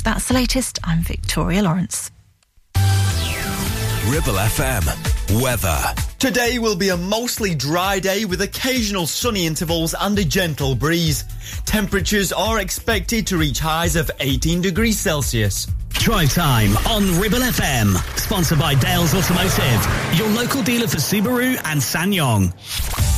news. That's the latest. I'm Victoria Lawrence. Ribble FM. Weather. Today will be a mostly dry day with occasional sunny intervals and a gentle breeze. Temperatures are expected to reach highs of 18 degrees Celsius. Drive time on Ribble FM. Sponsored by Dales Automotive, your local dealer for Subaru and SsangYong.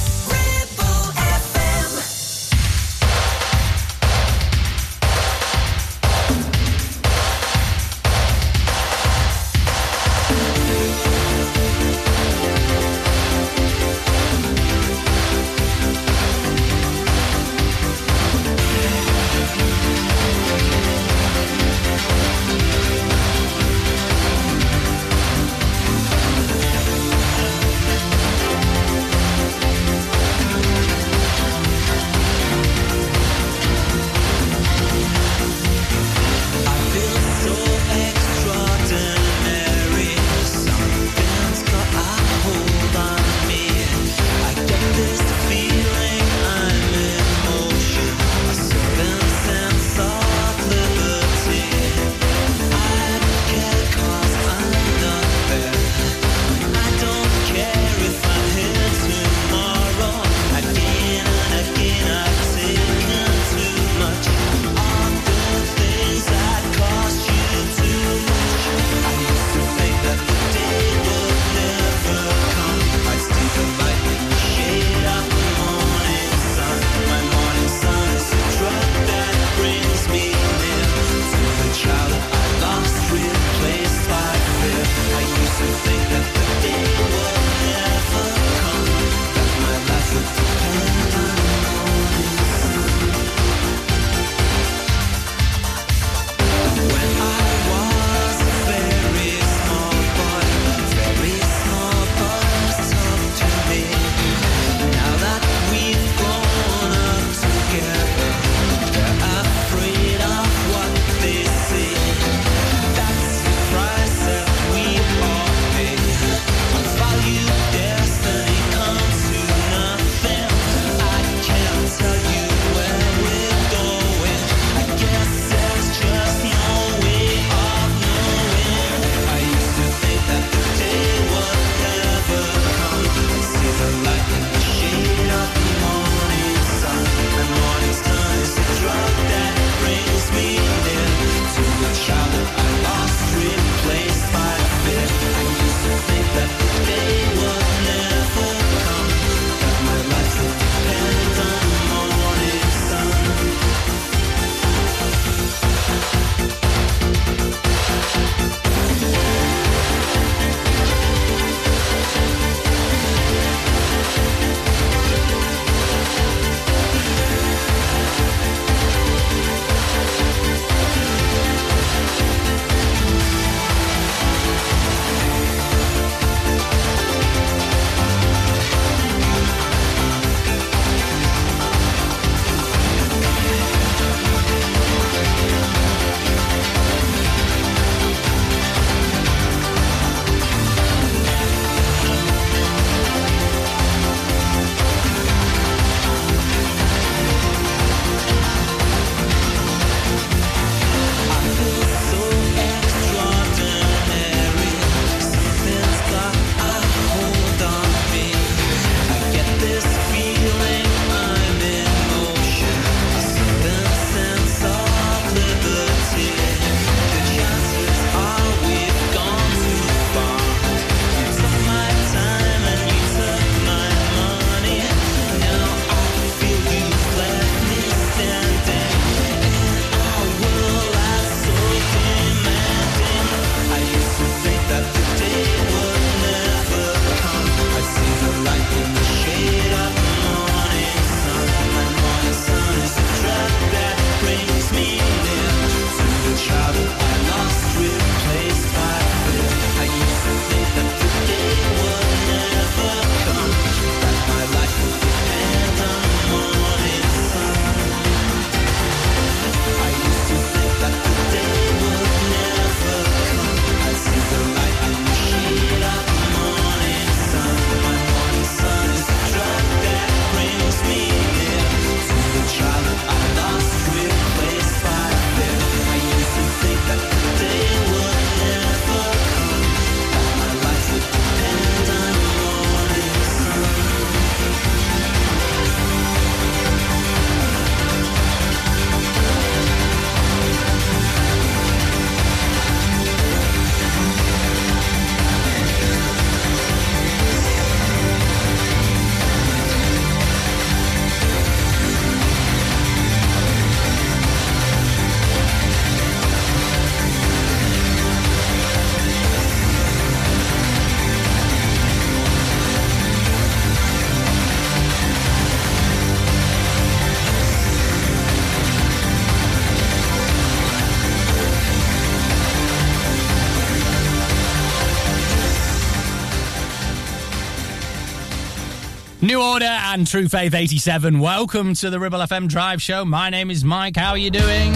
And True Faith 87. Welcome to the Ribble FM Drive Show. My name is Mike. How are you doing?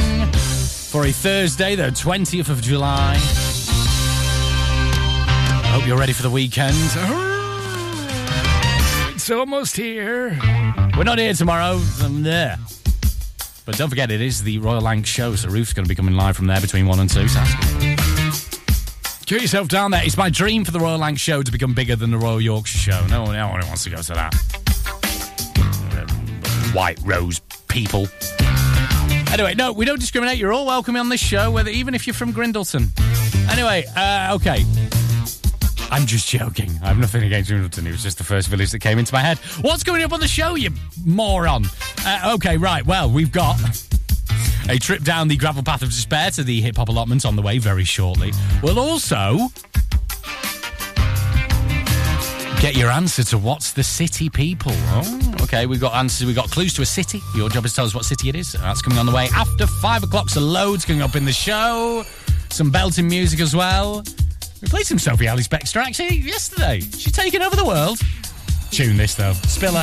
For a Thursday, the 20th of July. Hope you're ready for the weekend. It's almost here. We're not here tomorrow. Um, I'm there. But don't forget, it is the Royal Lanc show, so Ruth's going to be coming live from there between 1 and 2. So Get yourself down there. It's my dream for the Royal Lanc show to become bigger than the Royal Yorkshire show. No one, no one wants to go to that. White Rose people. Anyway, no, we don't discriminate. You're all welcome on this show, whether even if you're from Grindleton. Anyway, uh, okay. I'm just joking. I have nothing against Grindleton. It was just the first village that came into my head. What's going up on the show, you moron? Uh, okay, right. Well, we've got a trip down the gravel path of despair to the hip hop allotment on the way very shortly. We'll also get your answer to what's the city people. Oh, okay, we've got answers. We've got clues to a city. Your job is to tell us what city it is. That's coming on the way after five o'clock. So loads coming up in the show. Some belting music as well. We played some Sophie Bextor actually yesterday. She's taking over the world. Tune this though. Spiller.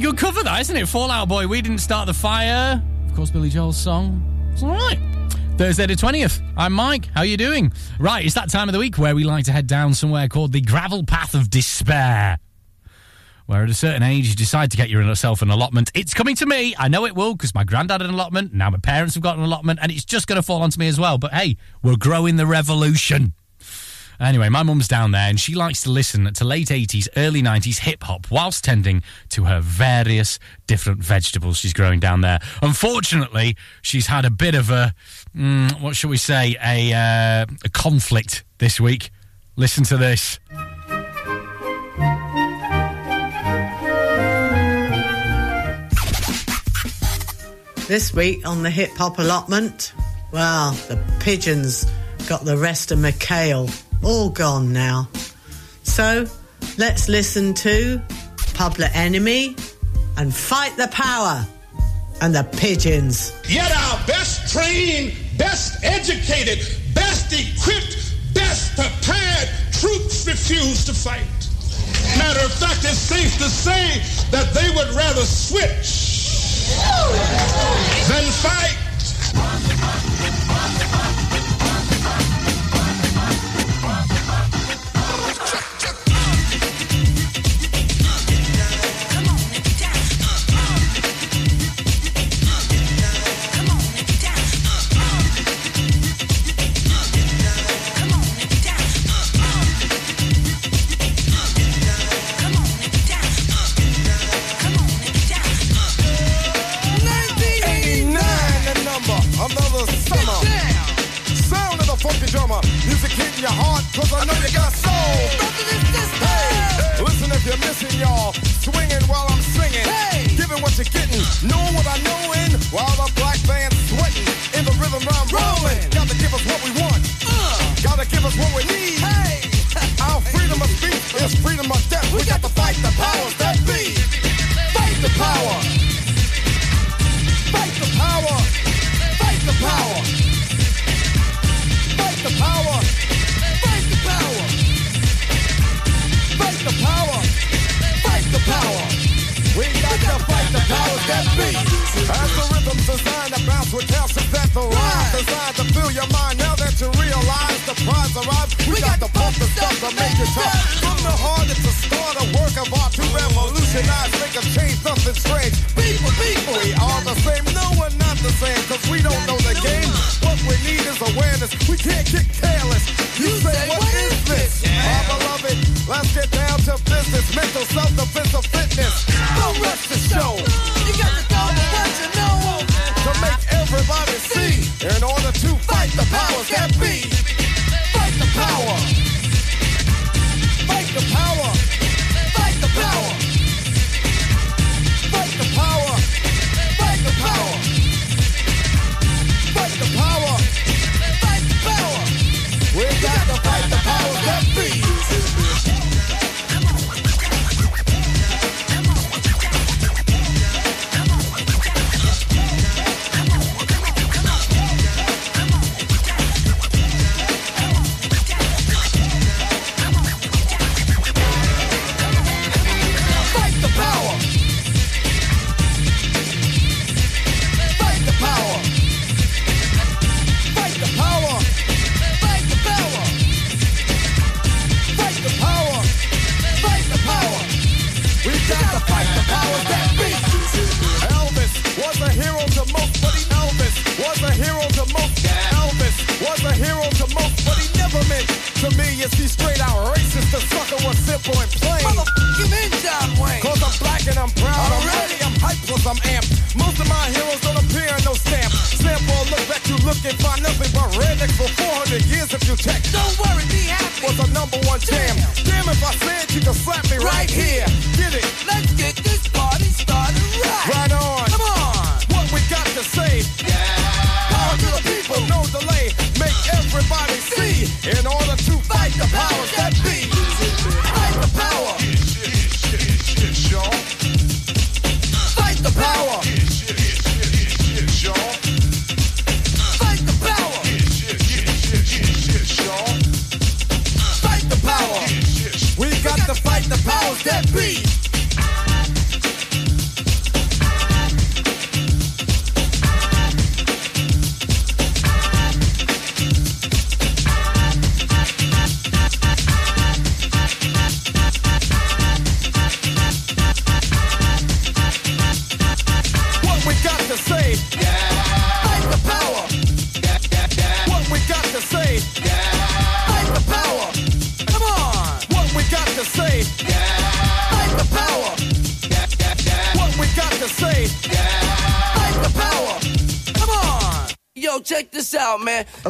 good cover, that, isn't it? Fall Out Boy, We Didn't Start the Fire. Of course, Billy Joel's song. It's all right. Thursday the 20th. I'm Mike. How are you doing? Right, it's that time of the week where we like to head down somewhere called the gravel path of despair. Where at a certain age you decide to get yourself an allotment. It's coming to me. I know it will because my granddad had an allotment. Now my parents have got an allotment and it's just going to fall onto me as well. But hey, we're growing the revolution. Anyway, my mum's down there and she likes to listen to late 80s, early 90s hip hop whilst tending to her various different vegetables she's growing down there. Unfortunately, she's had a bit of a, mm, what shall we say, a, uh, a conflict this week. Listen to this. This week on the hip hop allotment, well, the pigeons got the rest of my kale. All gone now. So let's listen to Public Enemy and fight the power and the pigeons. Yet our best trained, best educated, best equipped, best prepared troops refuse to fight. Matter of fact, it's safe to say that they would rather switch than fight.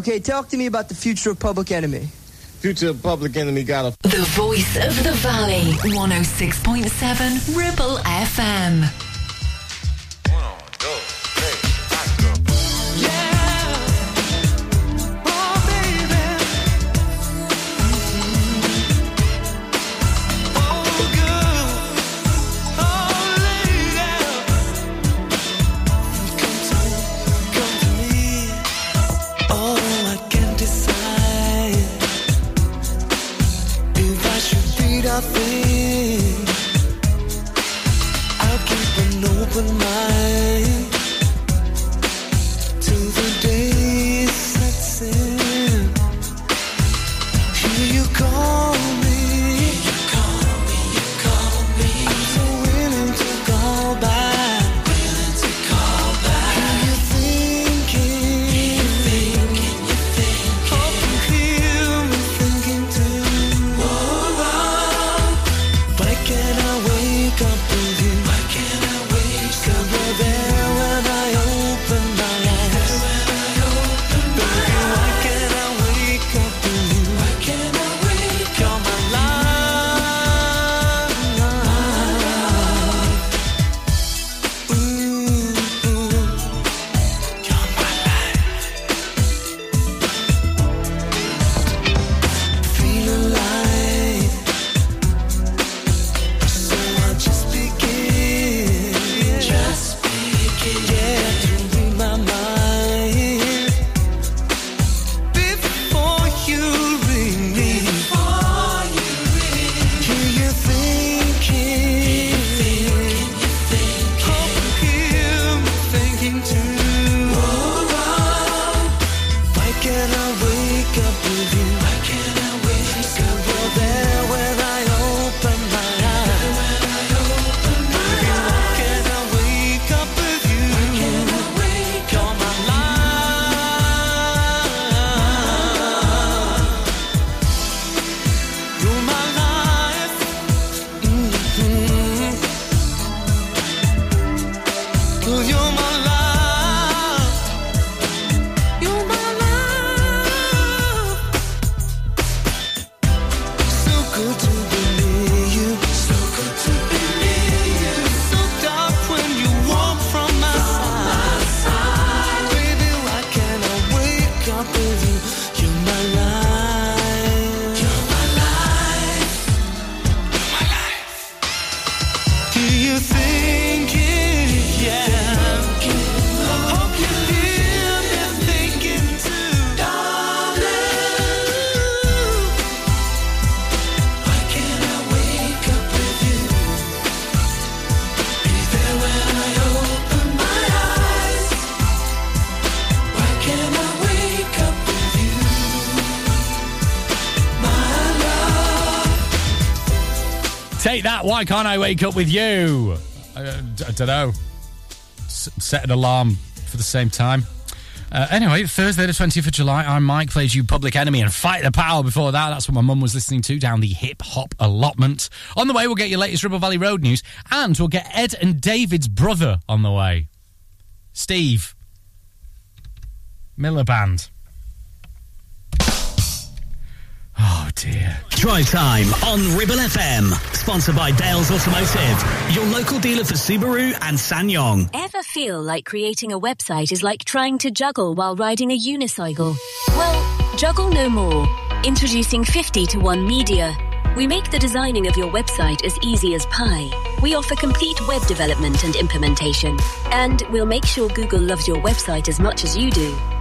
Okay, talk to me about the future of Public Enemy. Future of Public Enemy got a. The voice of the valley. 106.7 Ribble FM. Why can't I wake up with you? I, I don't know. S- set an alarm for the same time. Uh, anyway, Thursday the 20th of July, I'm Mike, plays you Public Enemy and Fight the Power before that. That's what my mum was listening to down the hip hop allotment. On the way, we'll get your latest Ribble Valley Road news and we'll get Ed and David's brother on the way. Steve. Miller Band. Oh dear. Drive time on Ribble FM. Sponsored by Dales Automotive, your local dealer for Subaru and SsangYong. Ever feel like creating a website is like trying to juggle while riding a unicycle? Well, juggle no more. Introducing 50 to 1 Media. We make the designing of your website as easy as pie. We offer complete web development and implementation. And we'll make sure Google loves your website as much as you do.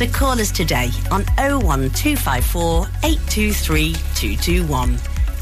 So call us today on 01254 823 221.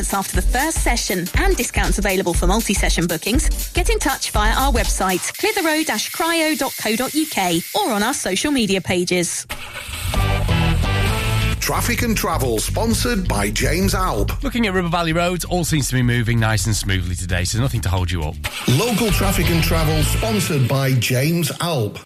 improvements after the first session and discounts available for multi-session bookings. Get in touch via our website, clitheroe-cryo.co.uk or on our social media pages. Traffic and Travel, sponsored by James Alb. Looking at Ribble Valley roads, all seems to be moving nice and smoothly today, so nothing to hold you up. Local Traffic and Travel, sponsored by James Alb.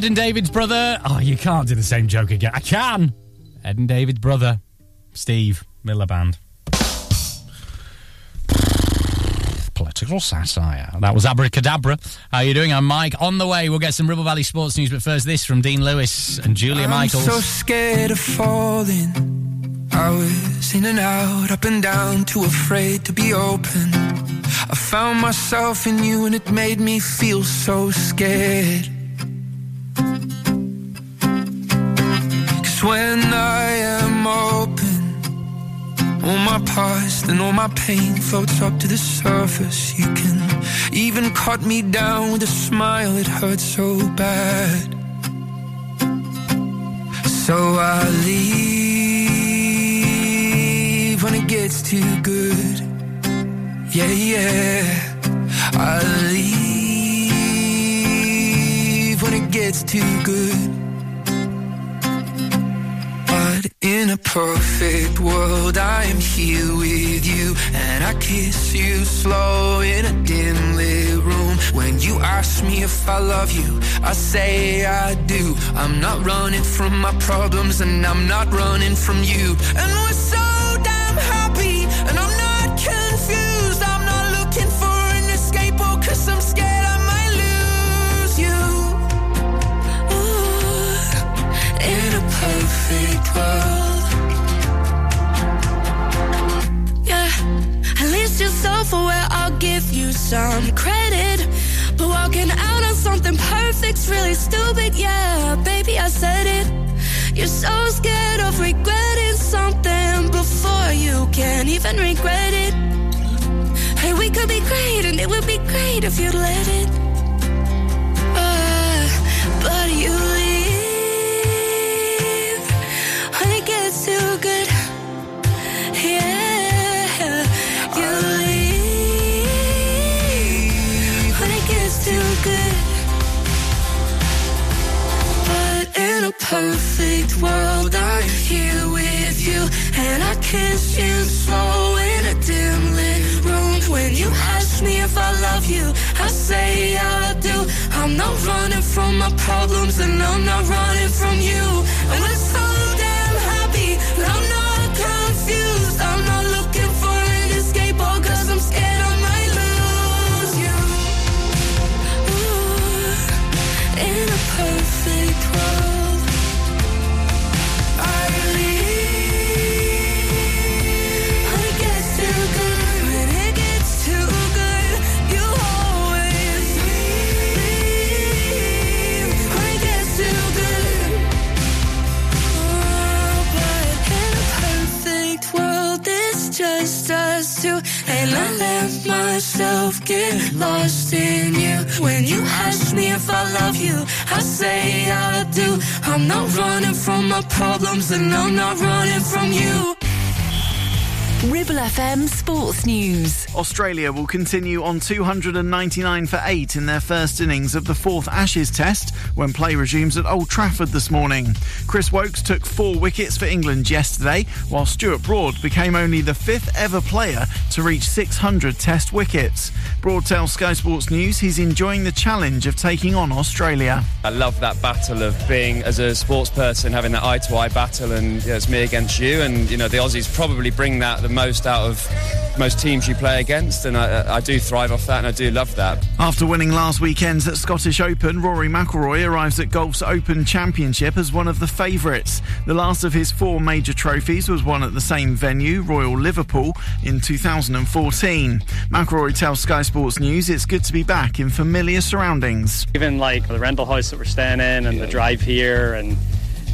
Ed and David's brother. Oh, you can't do the same joke again. I can. Ed and David's brother, Steve Miller Band. Political satire. That was Abracadabra. How are you doing? I'm Mike. On the way, we'll get some Ribble Valley sports news, but first this from Dean Lewis and Julia I'm Michaels. so scared of falling. I was in and out, up and down, too afraid to be open. I found myself in you and it made me feel so scared. My past and all my pain floats up to the surface. You can even cut me down with a smile, it hurts so bad. So I leave when it gets too good. Yeah, yeah. I leave when it gets too good. In a perfect world, I am here with you, and I kiss you slow in a dim lit room. When you ask me if I love you, I say I do. I'm not running from my problems, and I'm not running from you. And we're so damn happy, world. Yeah, at least you're self-aware. I'll give you some credit. But walking out on something perfect's really stupid. Yeah, baby, I said it. You're so scared of regretting something before you can even regret it. Hey, we could be great, and it would be great if you'd let it. Perfect world, I'm here with you, and I kiss you slow in a dim lit room. When you ask me if I love you, I say I do. I'm not running from my problems, and I'm not running from you. And we're so I let myself get lost in you. When you ask me if I love you, I say I do. I'm not running from my problems, and I'm not running from you. Ribble FM Sports News. Australia will continue on 299 for 8 in their first innings of the fourth Ashes test when play resumes at Old Trafford this morning. Chris Woakes took four wickets for England yesterday, while Stuart Broad became only the fifth ever player to reach 600 test wickets. Broad tells Sky Sports News he's enjoying the challenge of taking on Australia. I love that battle of being, as a sports person, having that eye to eye battle, and you know, it's me against you. And you know, the Aussies probably bring that the most out of most teams you play against, and I, I do thrive off that, and I do love that. After winning last weekend's at Scottish Open, Rory McIlroy arrives at golf's Open Championship as one of the favourites. The last of his four major trophies was won at the same venue, Royal Liverpool, in 2014. McIlroy tells Sky Sports News it's good to be back in familiar surroundings. Even like the rental house that we're staying in and the drive here and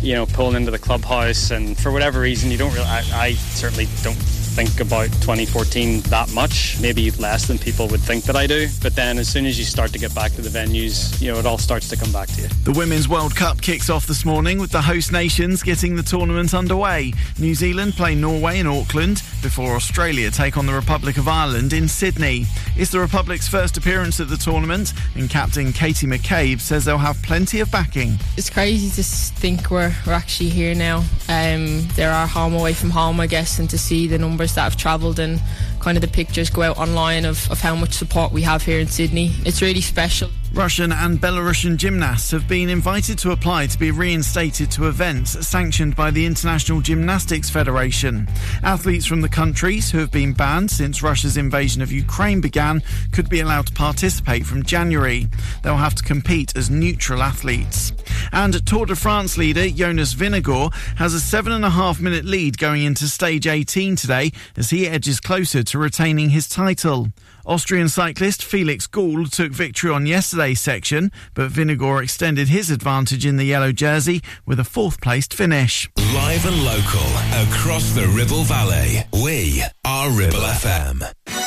you know pulling into the clubhouse and for whatever reason you don't really I, I certainly don't think about 2014 that much maybe less than people would think that I do but then as soon as you start to get back to the venues you know it all starts to come back to you The Women's World Cup kicks off this morning with the host nations getting the tournament underway. New Zealand play Norway in Auckland before Australia take on the Republic of Ireland in Sydney. It's the Republic's first appearance at the tournament, and captain Katie McCabe says they'll have plenty of backing. It's crazy to think we're, we're actually here now. Um, there are home away from home, I guess, and to see the numbers that I've travelled and kind of the pictures go out online of, of how much support we have here in Sydney. It's really special. Russian and Belarusian gymnasts have been invited to apply to be reinstated to events sanctioned by the International Gymnastics Federation. Athletes from the countries who have been banned since Russia's invasion of Ukraine began could be allowed to participate from January. They'll have to compete as neutral athletes. And Tour de France leader Jonas Vingegaard has a seven and a half minute lead going into stage 18 today as he edges closer to retaining his title. Austrian cyclist Felix Gall took victory on yesterday's section, but Vingegaard extended his advantage in the yellow jersey with a fourth placed finish. Live and local across the Ribble Valley. We are Ribble FM.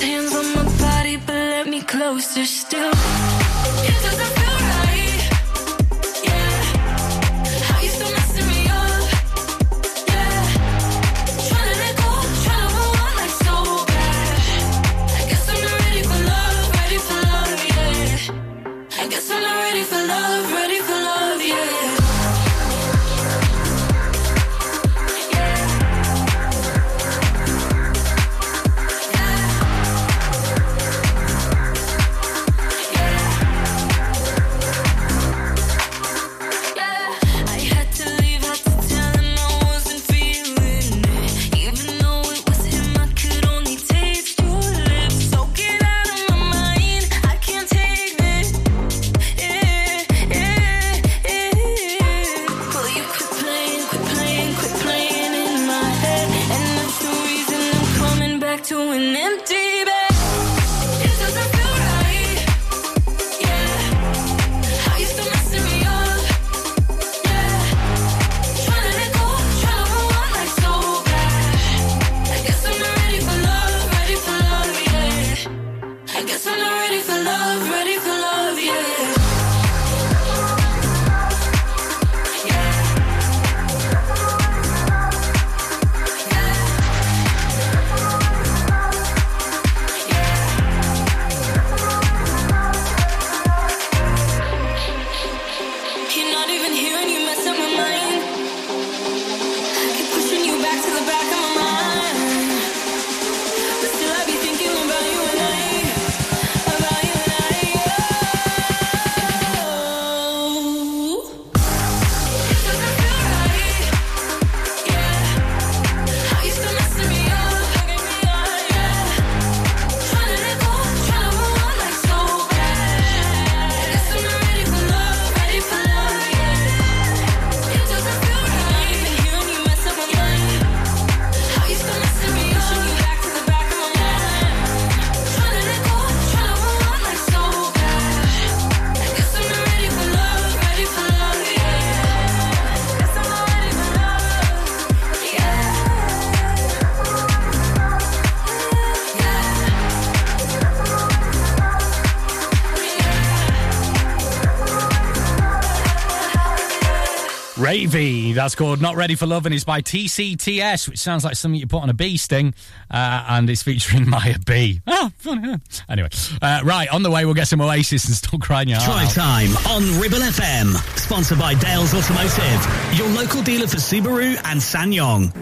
Hands on my body, but let me closer still. It doesn't feel that's called Not Ready for Love, and it's by TCTS, which sounds like something you put on a bee sting, uh, and it's featuring Maya B. Oh, funny. huh? Anyway, uh, right, on the way, we'll get some Oasis and Still Crying Your Heart Drive Out. time on Ribble FM. Sponsored by Dales Automotive, your local dealer for Subaru and SsangYong.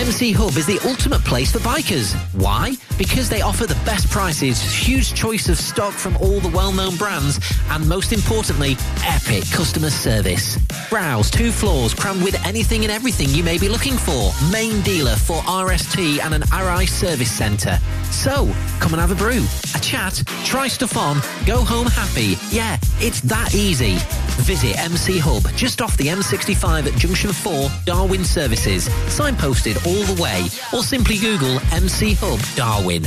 MC Hub is the ultimate place for bikers. Why? Because they offer the best prices, huge choice of stock from all the well-known brands, and most importantly, epic customer service. Browse two floors crammed with anything and everything you may be looking for. Main dealer for RST and an RI service centre. So, come and have a brew, a chat, try stuff on, go home happy. Yeah, it's that easy. Visit MC Hub just off the M65 at Junction 4, Darwen Services, signposted all the way, or simply Google MC Hub Darwen.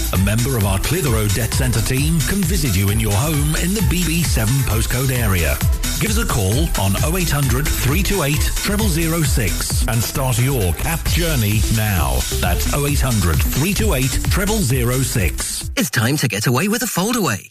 A member of our Clitheroe Debt Centre team can visit you in your home in the BB7 postcode area. Give us a call on 0800 328 0006 and start your CAP journey now. That's 0800 328 0006. It's time to get away with a foldaway.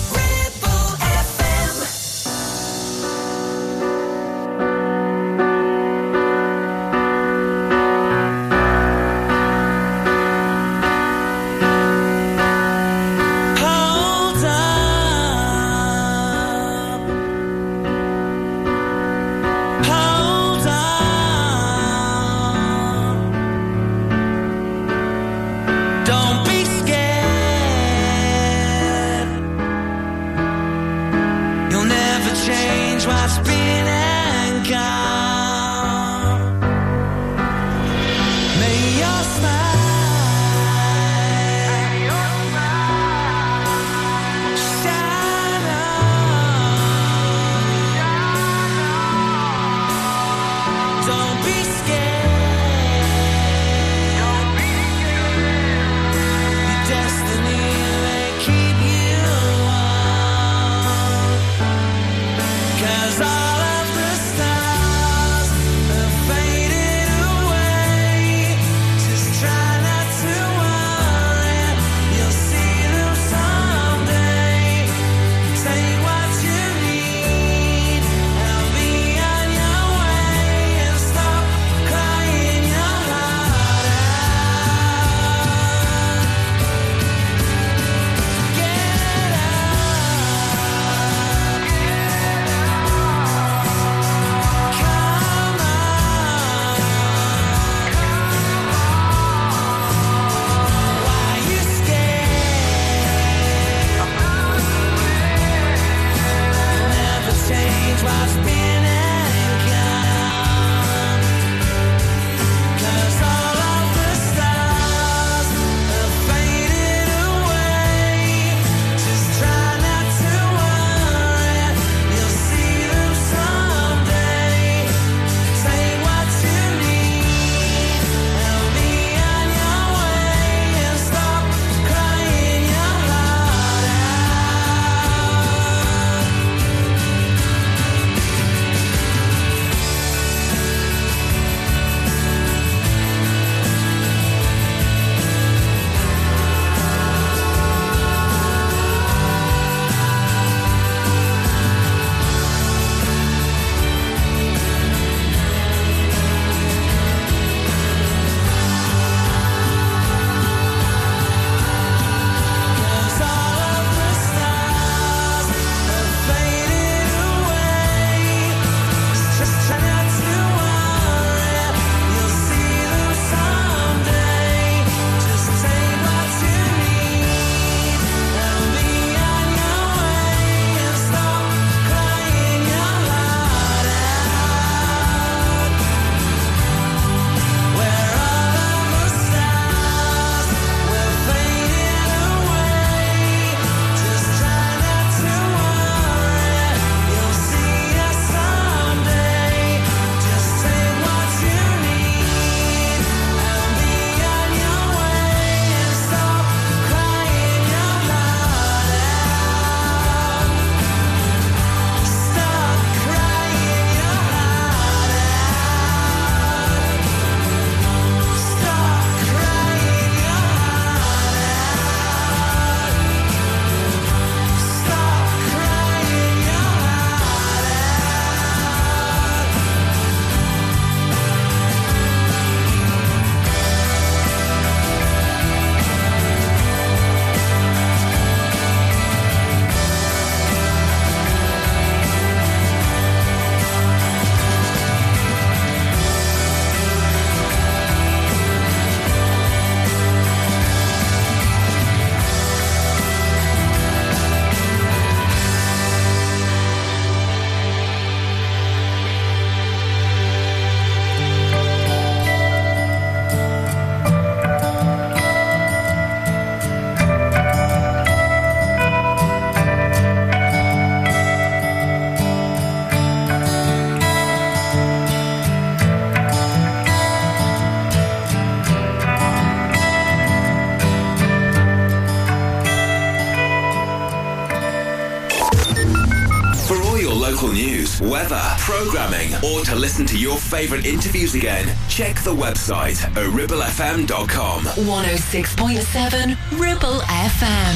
Programming, or to listen to your favourite interviews again, check the website at ribblefm.com. 106.7 Ribble FM.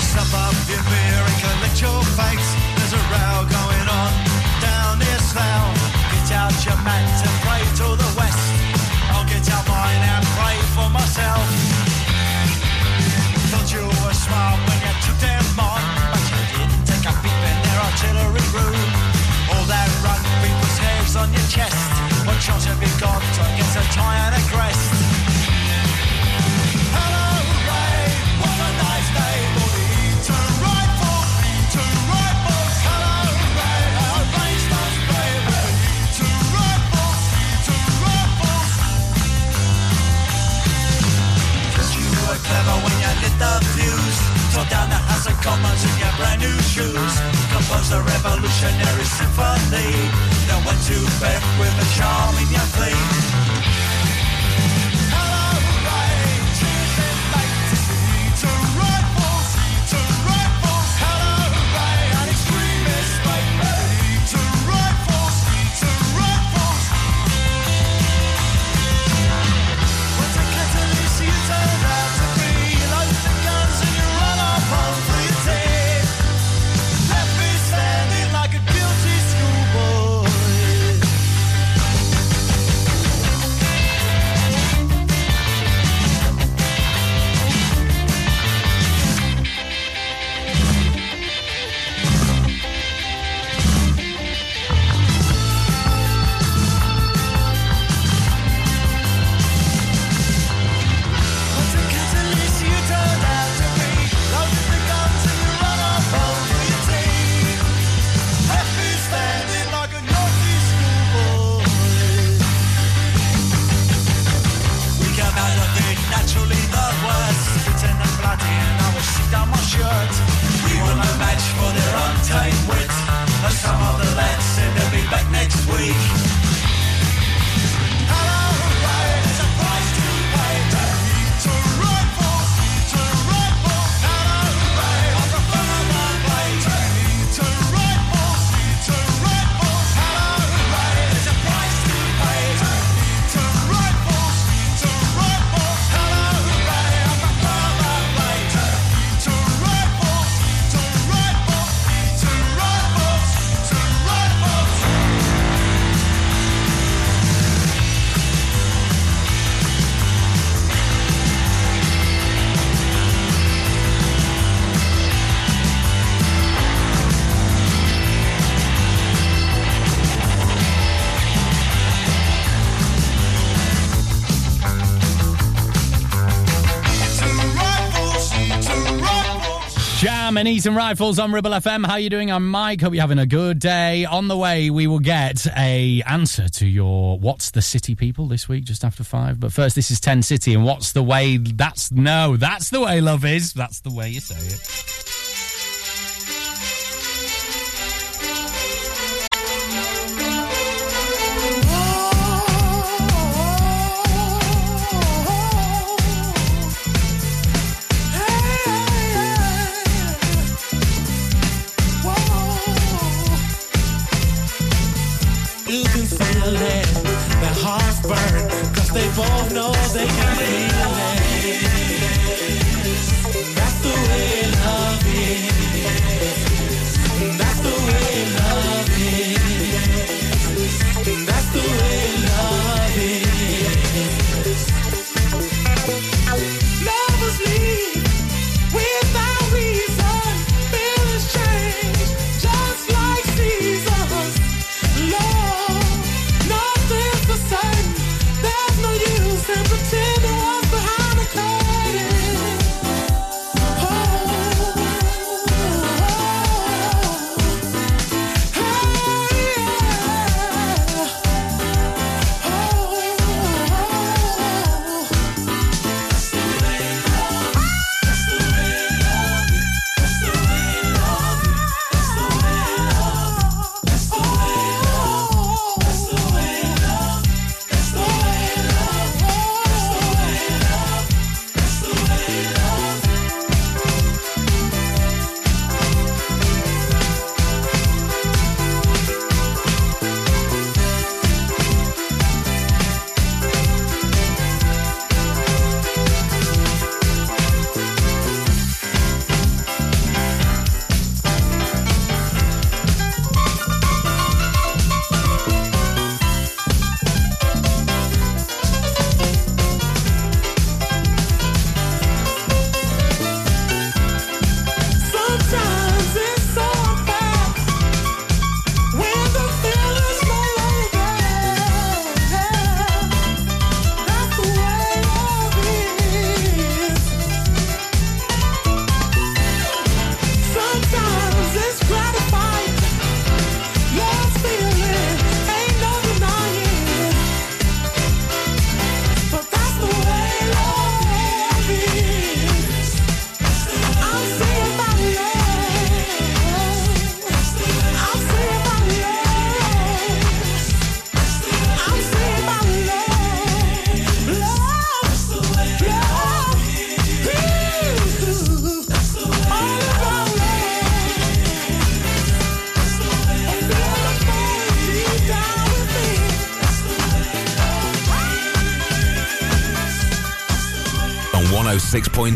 Step up your beer and collect your fakes. Have you got against a tie and? Hello, Ray. What a nice day. Rifles. Hello, Ray. Cause you were clever when you the. Tore down the House of Commons in your brand new shoes. Composed a symphony. To bed with a charm in your plea. And Rifles on Ribble FM. How are you doing? I'm Mike. Hope you're having a good day. On the way, we will get a answer to your "What's the City People" this week, just after five. But first, this is Ten City, and what's the way? That's no, that's the way love is. That's the way you say it.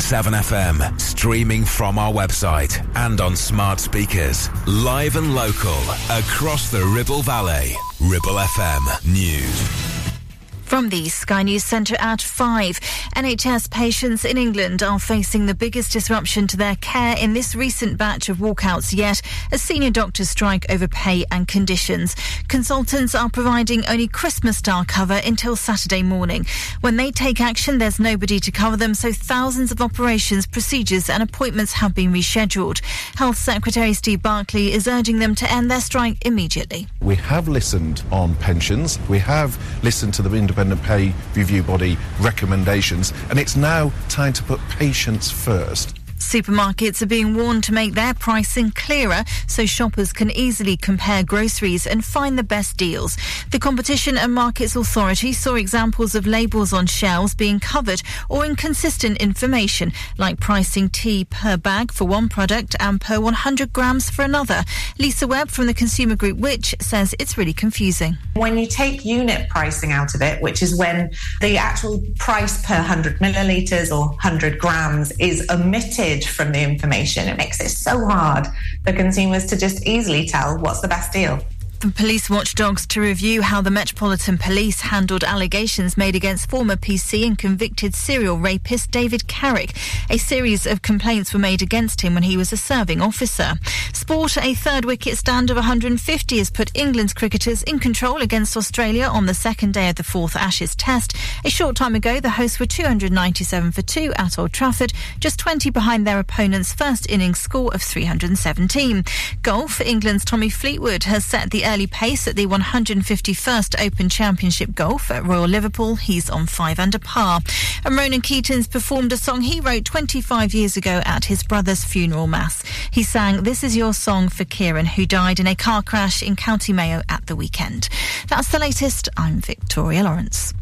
FM, streaming from our website and on smart speakers. Live and local, across the Ribble Valley. Ribble FM News. From the Sky News Centre at 5, NHS patients in England are facing the biggest disruption to their care in this recent batch of walkouts yet, as senior doctors strike over pay and conditions. Consultants are providing only Christmas style cover until Saturday morning. When they take action, there's nobody to cover them, so thousands of operations, procedures, and appointments have been rescheduled. Health Secretary Steve Barclay is urging them to end their strike immediately. We have listened on pensions. We have listened to the independent pay review body recommendations, and it's now time to put patients first. Supermarkets are being warned to make their pricing clearer so shoppers can easily compare groceries and find the best deals. The Competition and Markets Authority saw examples of labels on shelves being covered or inconsistent information, like pricing tea per bag for one product and per 100 grams for another. Lisa Webb from the consumer group Which says it's really confusing. When you take unit pricing out of it, which is when the actual price per 100 millilitres or 100 grams is omitted from the information, it makes it so hard for consumers to just easily tell what's the best deal. The police watchdogs to review how the Metropolitan Police handled allegations made against former PC and convicted serial rapist David Carrick. A series of complaints were made against him when he was a serving officer. Sport, a third wicket stand of 150 has put England's cricketers in control against Australia on the second day of the fourth Ashes Test. A short time ago, the hosts were 297 for 2 at Old Trafford, just 20 behind their opponent's first innings score of 317. Golf, England's Tommy Fleetwood has set the early pace at the 151st Open Championship Golf at Royal Liverpool. He's on five under par. And Ronan Keating's performed a song he wrote 25 years ago at his brother's funeral mass. He sang This Is Your Song for Kieran, who died in a car crash in County Mayo at the weekend. That's the latest. I'm Victoria Lawrence.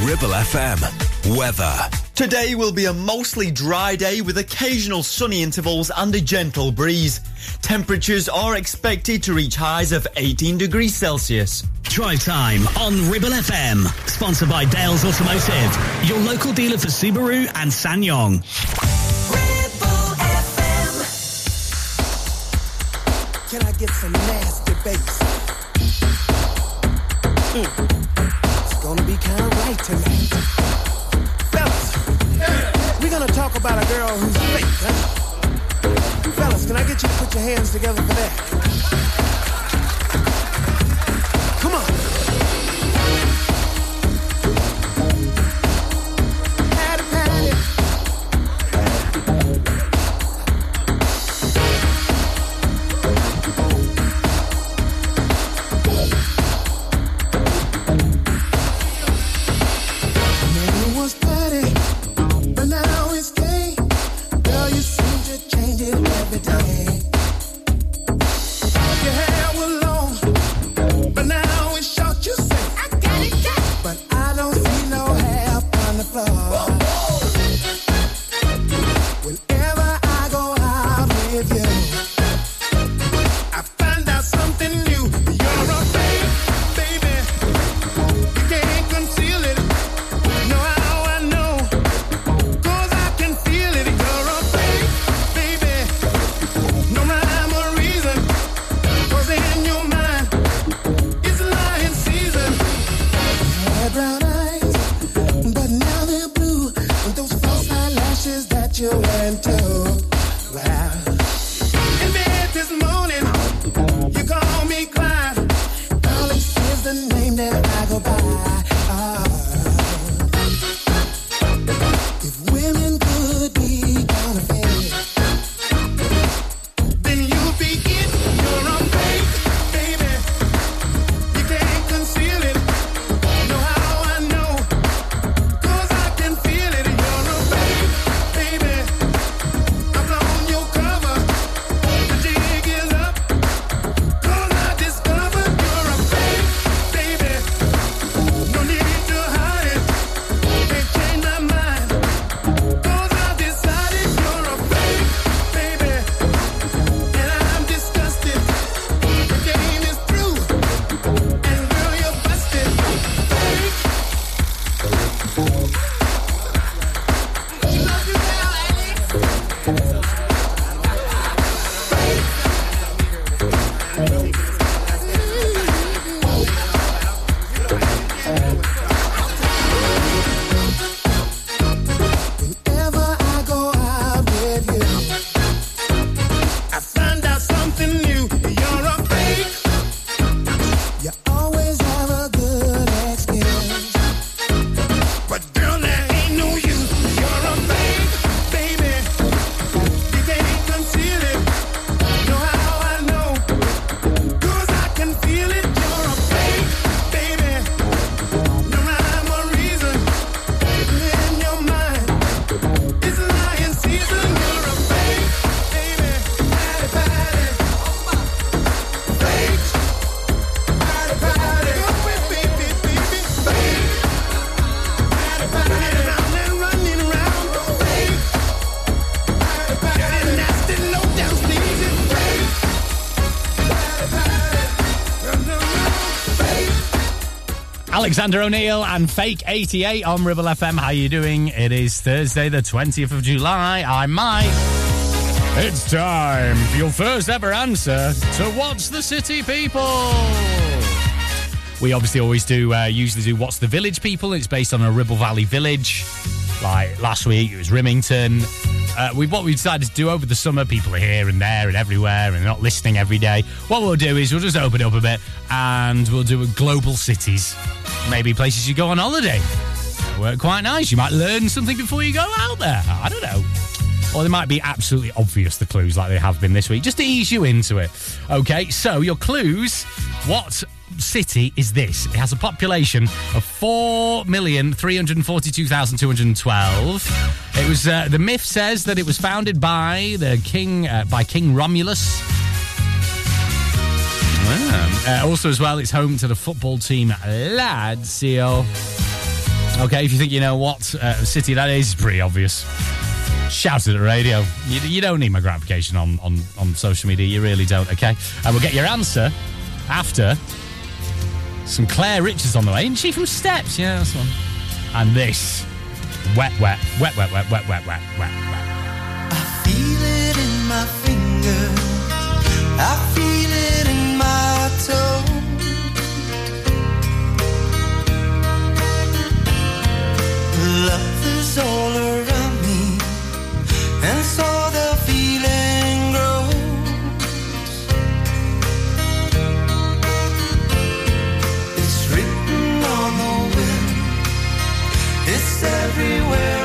Ribble FM. Weather. Today will be a mostly dry day with occasional sunny intervals and a gentle breeze. Temperatures are expected to reach highs of 18 degrees Celsius. Drive time on Ribble FM. Sponsored by Dales Automotive, your local dealer for Subaru and SsangYong. Can I get some nasty bass? Mm. It's gonna be kind of right tonight. We're gonna talk about a girl who's fake, huh? Fellas, can I get you to put your hands together for that? Come on. Alexander O'Neal and Fake 88 on Ribble FM. How are you doing? It is Thursday, the 20th of July. I'm Mike. It's time for your first ever answer to What's the City People? We obviously always do, uh, usually do What's the Village People. It's based on a Ribble Valley village. Like last week, it was Rimington. Uh, we what we decided to do over the summer. People are here and there and everywhere, and not listening every day. What we'll do is we'll just open it up a bit, and we'll do a global cities, maybe places you go on holiday. Work quite nice. You might learn something before you go out there. I don't know. Or they might be absolutely obvious, the clues, like they have been this week, just to ease you into it. Okay, so your clues what city is this? It has a population of 4,342,212. It was, uh, the myth says that it was founded by the king, uh, by King Romulus. Uh, also, as well, it's home to the football team Lazio. Okay, if you think you know what uh, city that is, it's pretty obvious. Shout it at the radio. You, you don't need my gratification on, on, on social media. You really don't, okay? And we'll get your answer after some Claire Richards on the way. Isn't she from Steps? Yeah, that's one. And this. Wet, wet, wet, wet, wet, wet, wet, wet, wet, wet. feel it in my fingers. I feel Love is all around me, and so the feeling grows. It's written on the wind. It's everywhere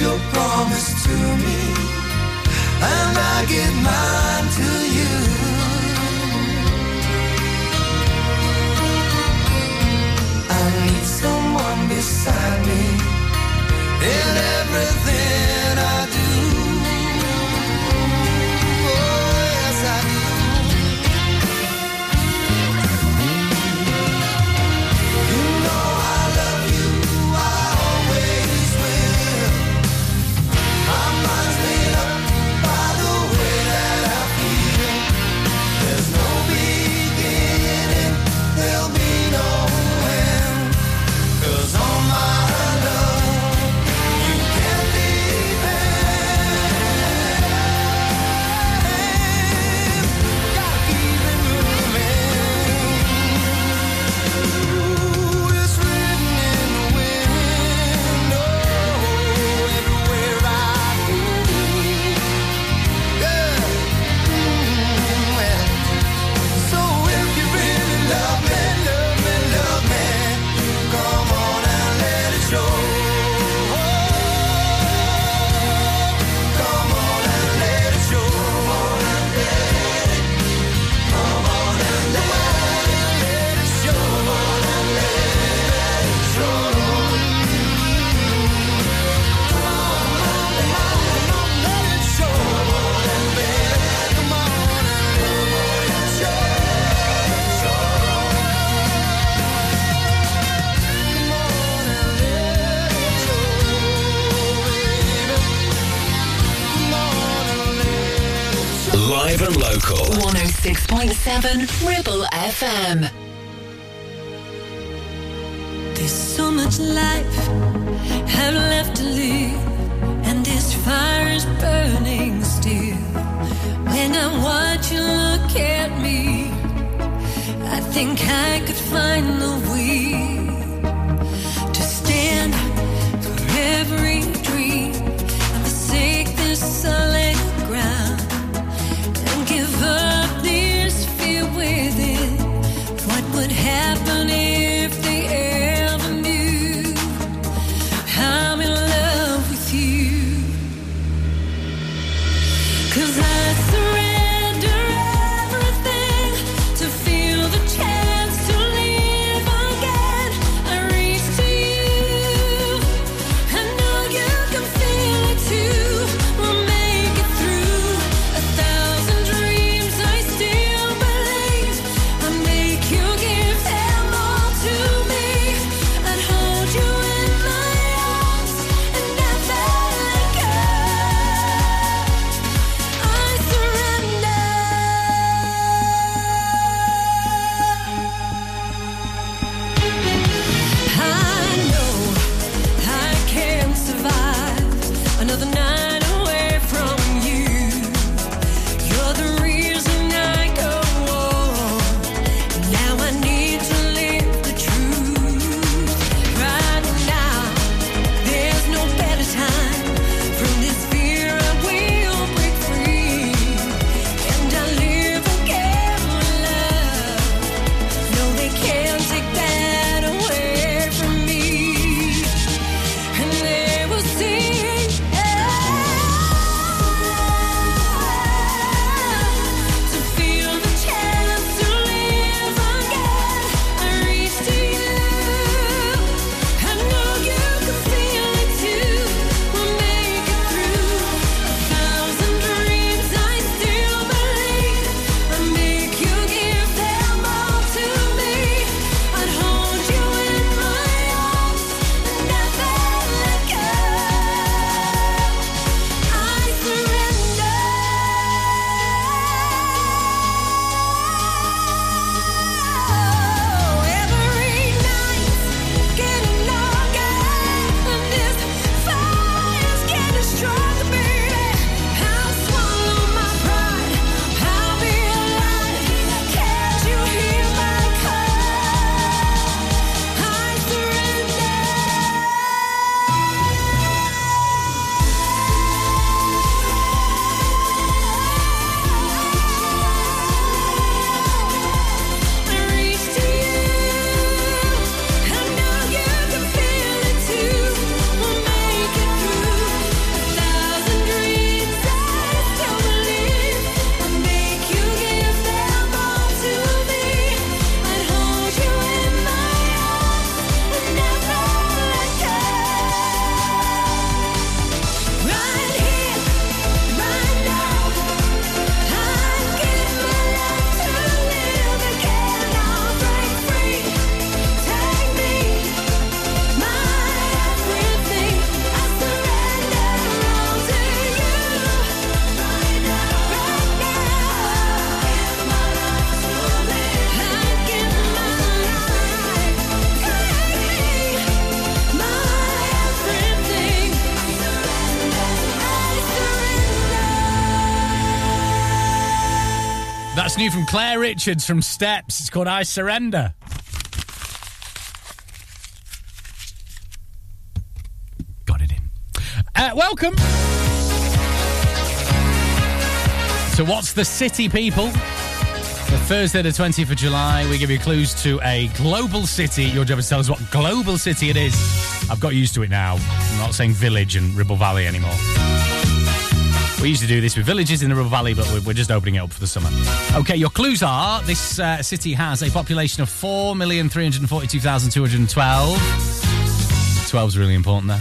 your promise to me, and I give mine to you. I need someone beside me in everything local. 106.7 Ribble FM. There's so much life have left to live, and this fire is burning still. When I watch you look at me, I think I could find the will new from Claire Richards from Steps. It's called I Surrender. Got it in. Uh, welcome. So, what's the city, people? The Thursday, the 20th of July, we give you clues to a global city. Your job is to tell us what global city it is. I've got used to it now. I'm not saying village and Ribble Valley anymore. We used to do this with villages in the Ribble Valley, but we're, just opening it up for the summer. Okay, your clues are this uh, city has a population of 4,342,212. 12 is really important there.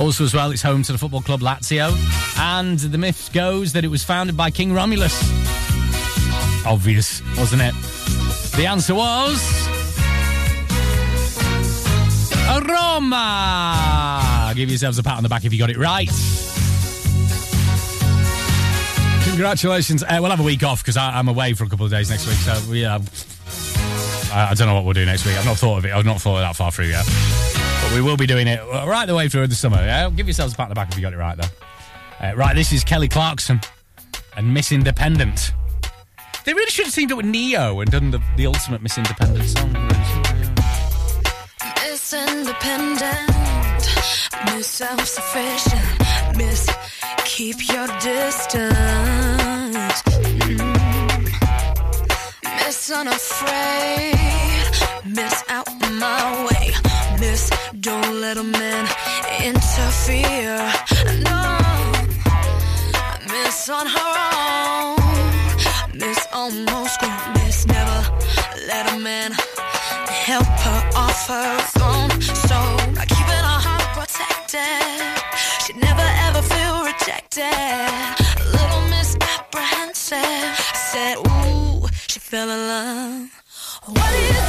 Also, as well, it's home to the football club Lazio. And the myth goes that it was founded by King Romulus. Obvious, wasn't it? The answer was. Roma! Give yourselves a pat on the back if you got it right. Congratulations. Uh, we'll have a week off because I'm away for a couple of days next week. So, yeah. I, I don't know what we'll do next week. I've not thought of it. I've not thought of that far through yet. But we will be doing it right the way through the summer. Yeah? Give yourselves a pat on the back if you got it right, though. Uh, right, this is Kelly Clarkson and Miss Independent. They really should have teamed up with Ne-Yo and done the, the ultimate Miss Independent song. Miss Independent, Miss Self Sufficient, Miss Keep Your Distance, Miss Unafraid, Miss Out My Way, Miss Don't Let a Man Interfere. No, Miss On Her Own, Miss Almost Grown, Miss Never Let a Man help her off her fell in love. What is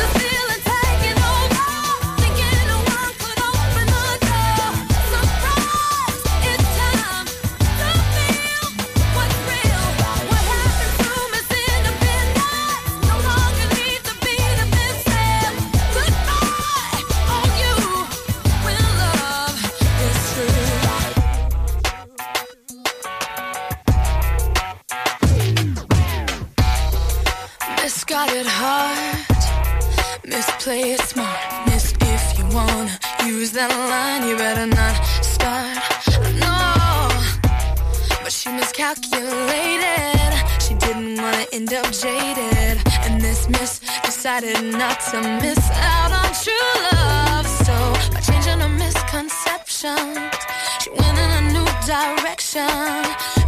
that line, you better not start. No, but she miscalculated. She didn't wanna end up jaded. And this miss decided not to miss out on true love. So by changing her misconceptions, she went in a new direction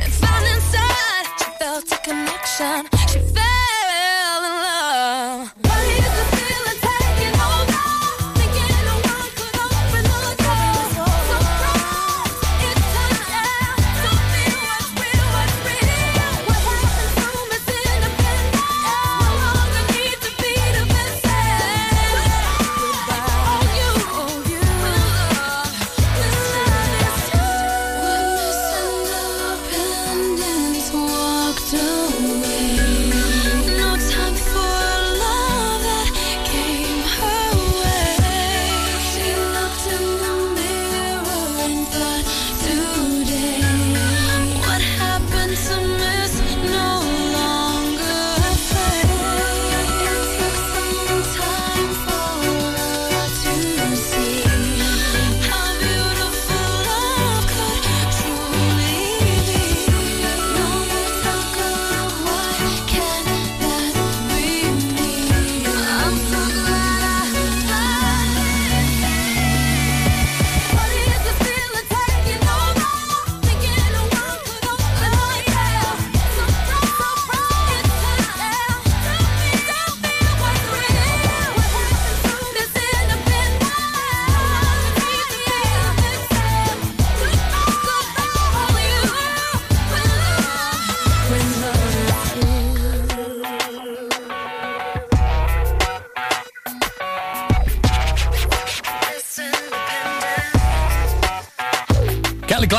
and found inside she felt a connection. She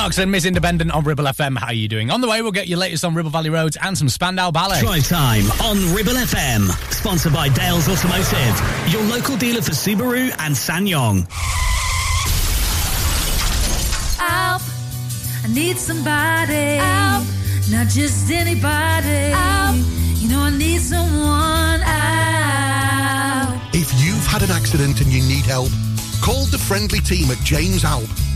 Kelly Clarkson, Miss Independent on Ribble FM. How are you doing? On the way, we'll get your latest on Ribble Valley Roads and some Spandau Ballet. Drive time on Ribble FM. Sponsored by Dales Automotive, your local dealer for Subaru and SsangYong. Help. I need somebody. Help. Not just anybody. Help. You know, I need someone. Help. If you've had an accident and you need help, call the friendly team at James Alpe.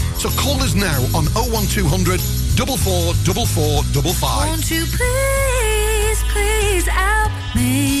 So call us now on 01200 444455. Won't you please, please help me?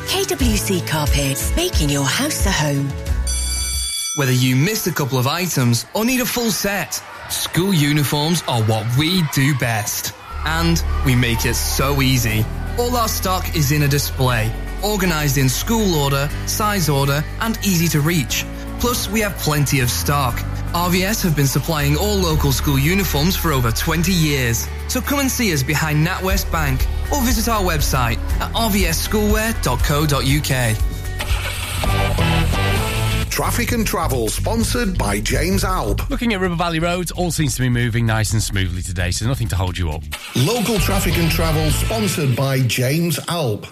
KWC Carpets, making your house a home. Whether you missed a couple of items or need a full set, school uniforms are what we do best. And we make it so easy. All our stock is in a display, organized in school order, size order, and easy to reach. Plus, we have plenty of stock. RVS have been supplying all local school uniforms for over 20 years. So come and see us behind NatWest Bank or visit our website at rvsschoolwear.co.uk. Traffic and travel sponsored by James Alpe. Looking at Ribble Valley roads, all seems to be moving nice and smoothly today, so nothing to hold you up. Local traffic and travel sponsored by James Alpe.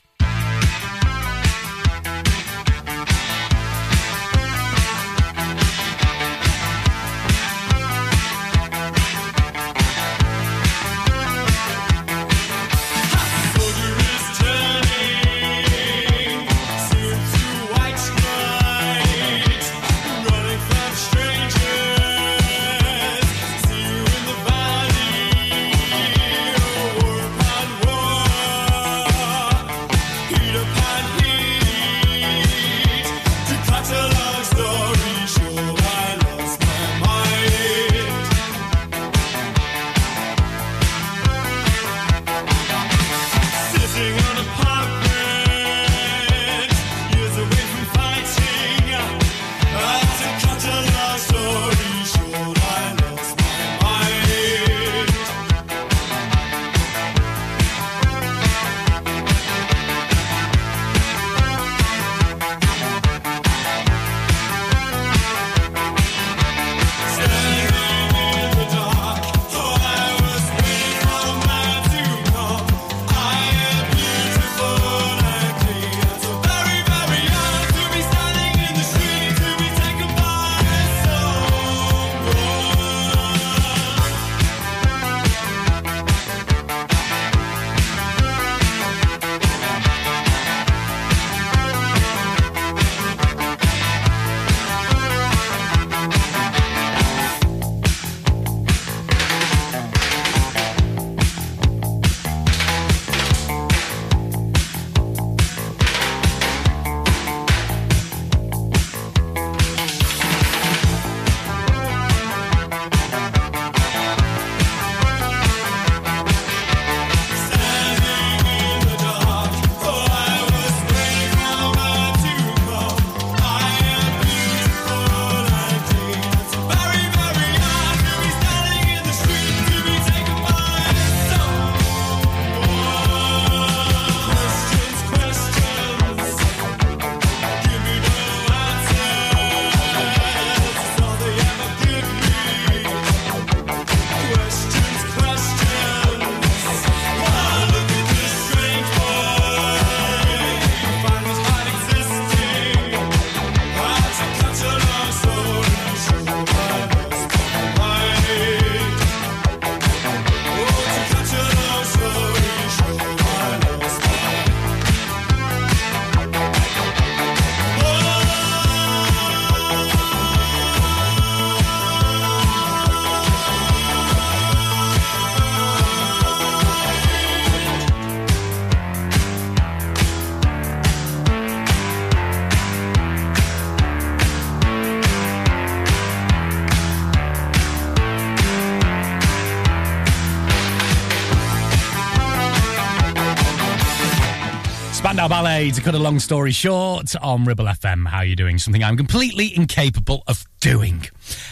Ballet, to cut a long story short, on Ribble FM. How are you doing? Something I'm completely incapable of doing.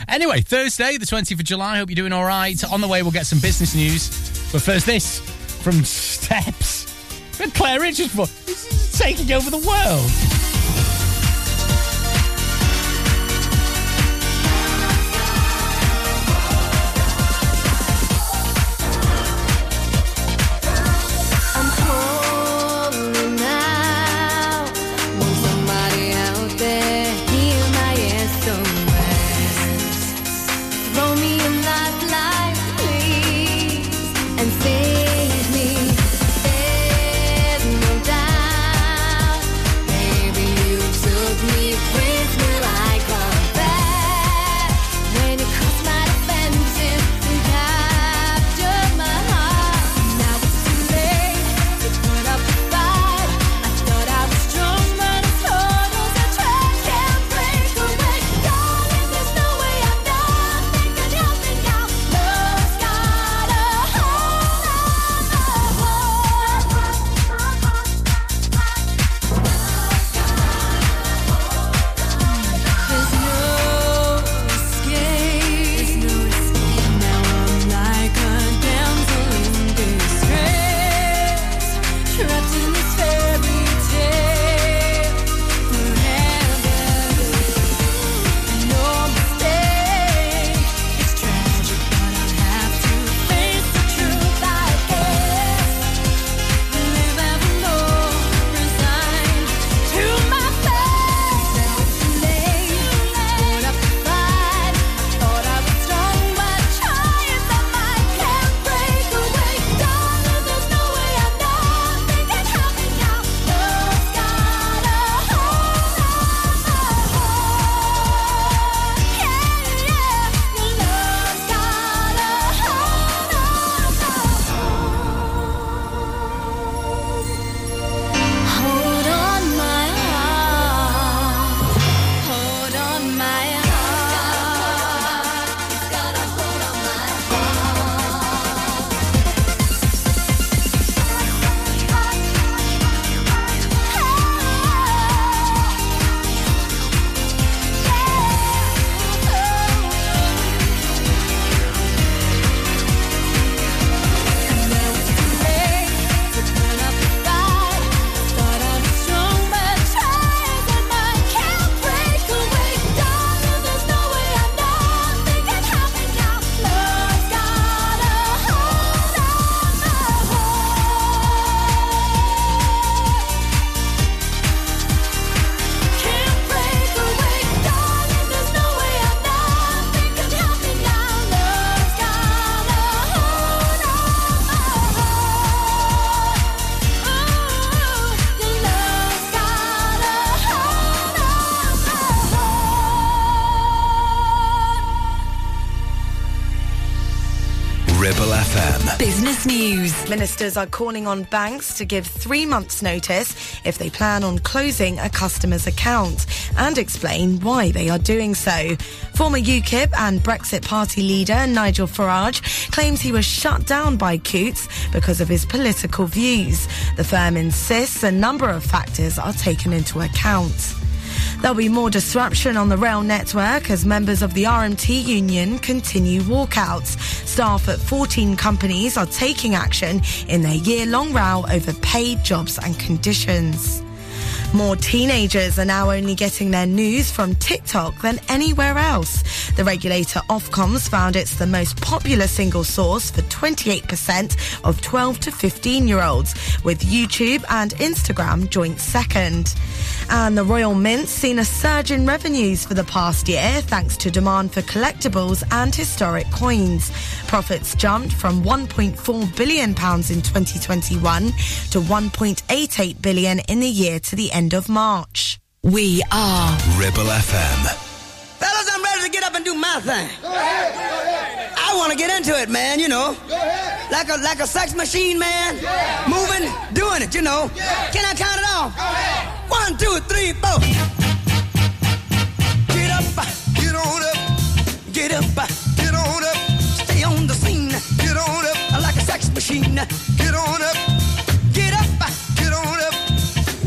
Anyway, Thursday, the 20th of July. Hope you're doing all right. On the way, we'll get some business news. But first, this from Steps. Claire Richards taking over the world. Ministers are calling on banks to give three months' notice if they plan on closing a customer's account and explain why they are doing so. Former UKIP and Brexit Party leader Nigel Farage claims he was shut down by Coutts because of his political views. The firm insists a number of factors are taken into account. There'll be more disruption on the rail network as members of the RMT union continue walkouts. Staff at 14 companies are taking action in their year-long row over pay, jobs and conditions. More teenagers are now only getting their news from TikTok than anywhere else. The regulator Ofcoms found it's the most popular single source for 28% of 12 to 15 year olds, with YouTube and Instagram joint second. And the Royal Mint's seen a surge in revenues for the past year thanks to demand for collectibles and historic coins. Profits jumped from 1.4 billion pounds in 2021 to 1.88 billion in the year to the end of March. We are Ribble FM. Fellas, I'm ready to get up and do my thing. I want to get into it, man, you know. Like a like a sex machine, man. Moving, doing it, you know. Can I count it off? One, two, three, four. Get up, get on up, get up, get on up. Stay on the scene, get on up like a sex machine. Get on up, get up, get on up,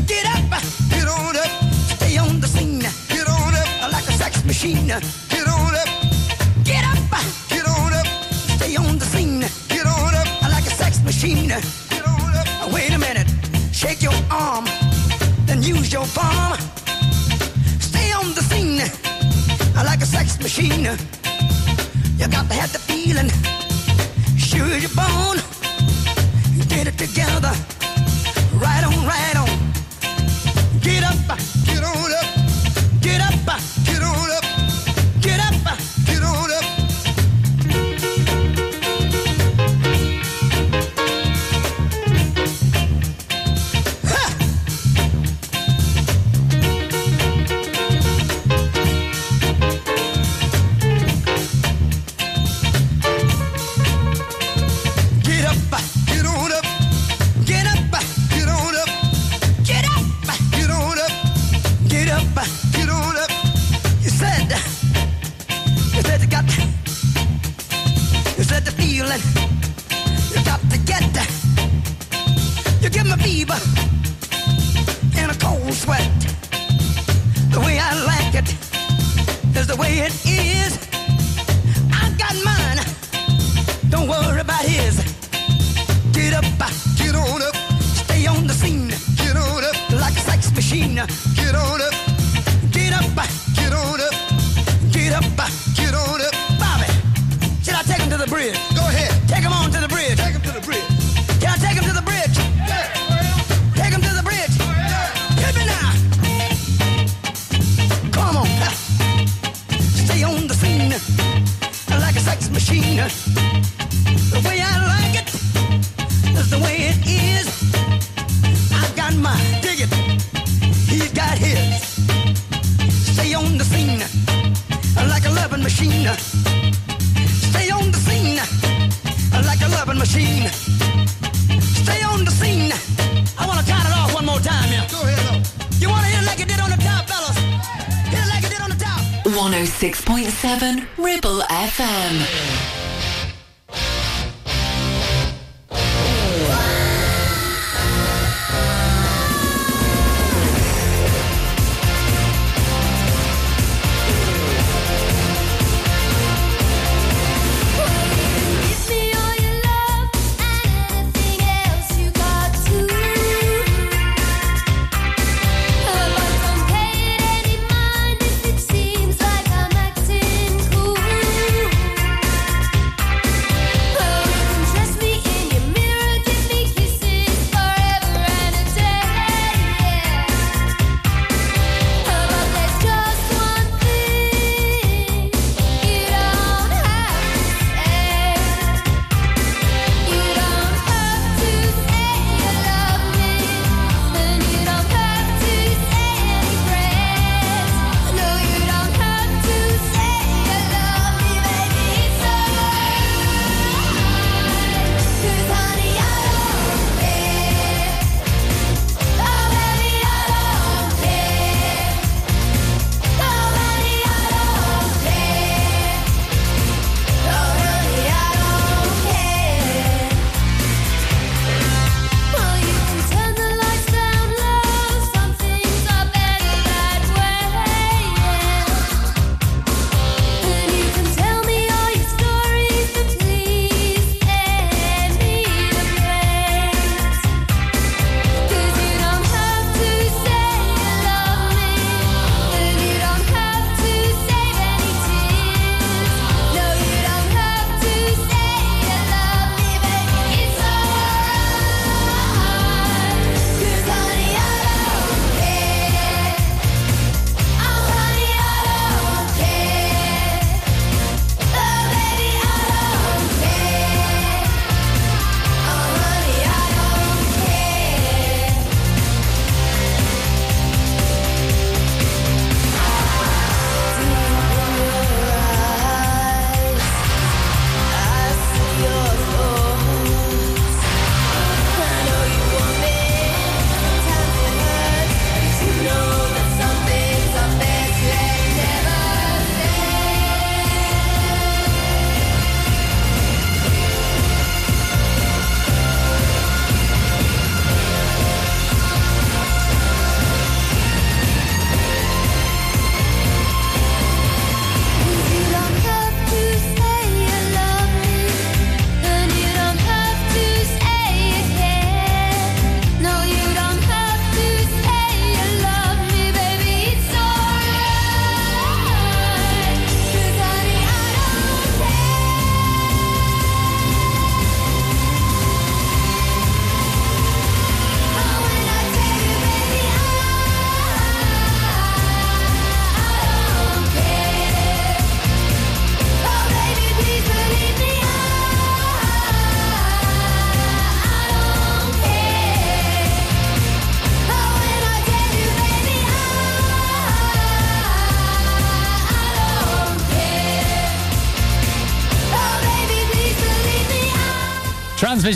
get up, get on up. Stay on the scene, get on up like a sex machine. Get on up, get up, get on up. Stay on the scene, get on up like a sex machine. Get on up. Wait a minute, shake your arm and use your farm. Stay on the scene like a sex machine. You got to have the feeling, sure you're born.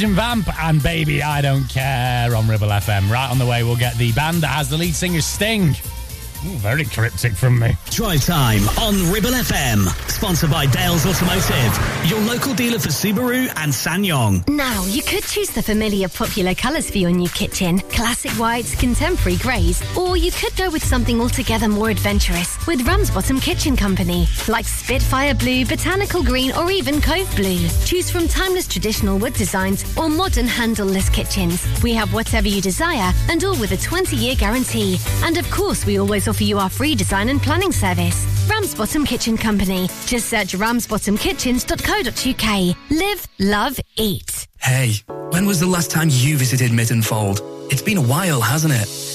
Vamp and Baby I Don't Care on Ribble FM. Right on the way, we'll get the band that has the lead singer Sting. Ooh, very cryptic from me. Drive time on Ribble FM. Sponsored by Dales Automotive, your local dealer for Subaru and SsangYong. Now, you could choose the familiar popular colours for your new kitchen classic whites, contemporary greys, or you could go with something altogether more adventurous with Ramsbottom Kitchen Company, like Spitfire Blue, Botanical Green, or even Cove Blue. Choose from timeless traditional wood designs or modern handleless kitchens. We have whatever you desire and all with a 20 year guarantee. And of course, we always offer you our free design and planning service. Ramsbottom Kitchen Company. Just search ramsbottomkitchens.co.uk. Live, love, eat. Hey, when was the last time you visited Mittenfold? It's been a while, hasn't it?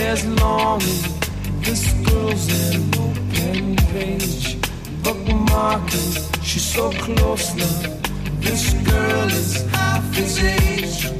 There's longing. This girl's an open page, bookmarking. She's so close now. This girl is half his age.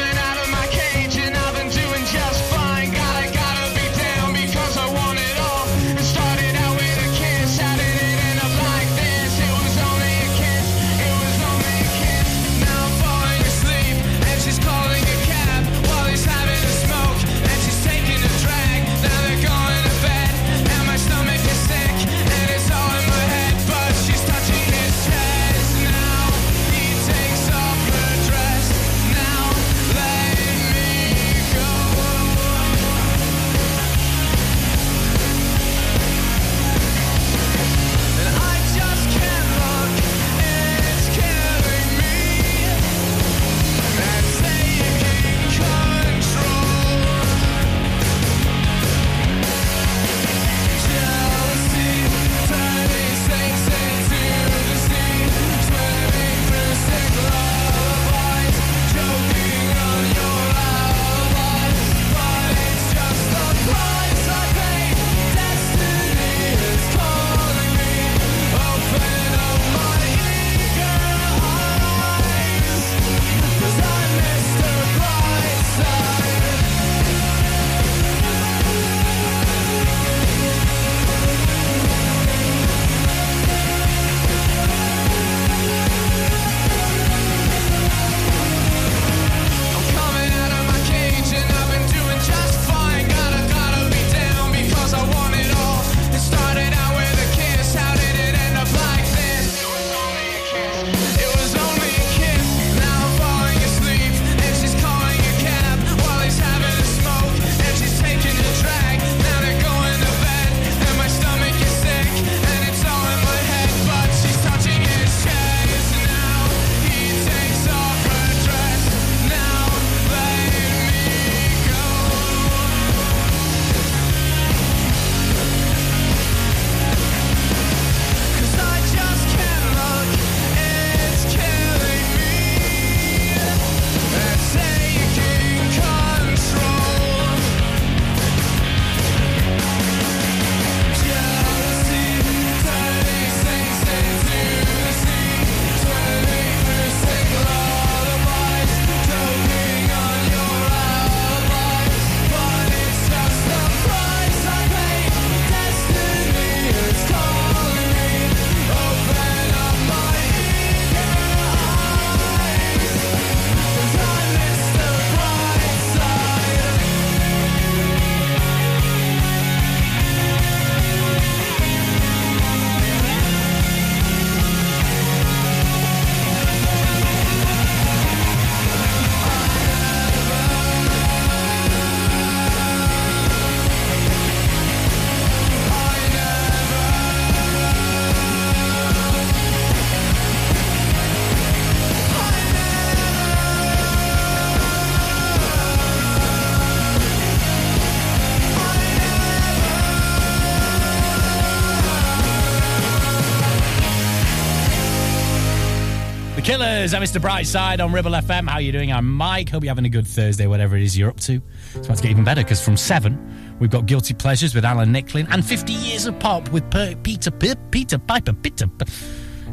Is that Mr. Brightside on Ribble FM? How are you doing? I'm Mike. Hope you're having a good Thursday, whatever it is you're up to. It's about to get even better because from seven, we've got Guilty Pleasures with Alan Nicklin and 50 Years of Pop with per- Peter per- Peter Piper Peter.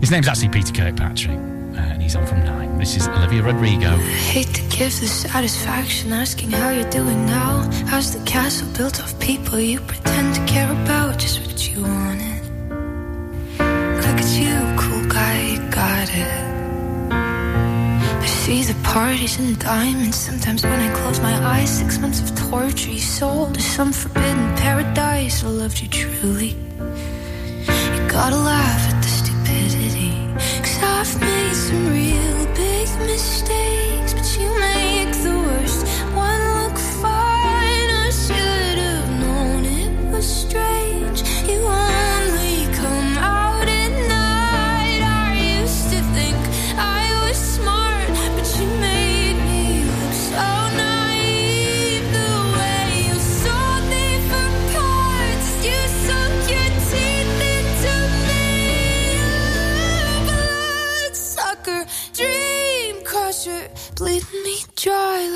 His name's actually Peter Kirkpatrick, uh, and he's on from nine. This is Olivia Rodrigo. I hate to give the satisfaction asking how you're doing now. How's the castle built of people you pretend to care about? Just what you wanted. Look at you, cool guy, you got it see the parties and the diamonds. Sometimes when I close my eyes, six months of torture you sold to some forbidden paradise. I loved you truly. You gotta laugh at the stupidity. Cause I've made some real big mistakes.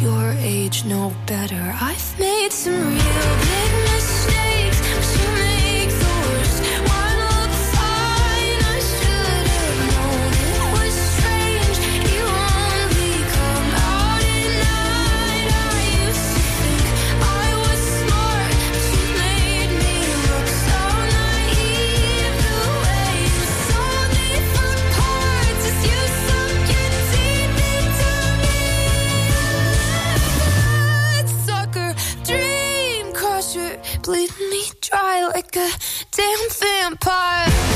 your age know better. I've made some real. like a damn vampire.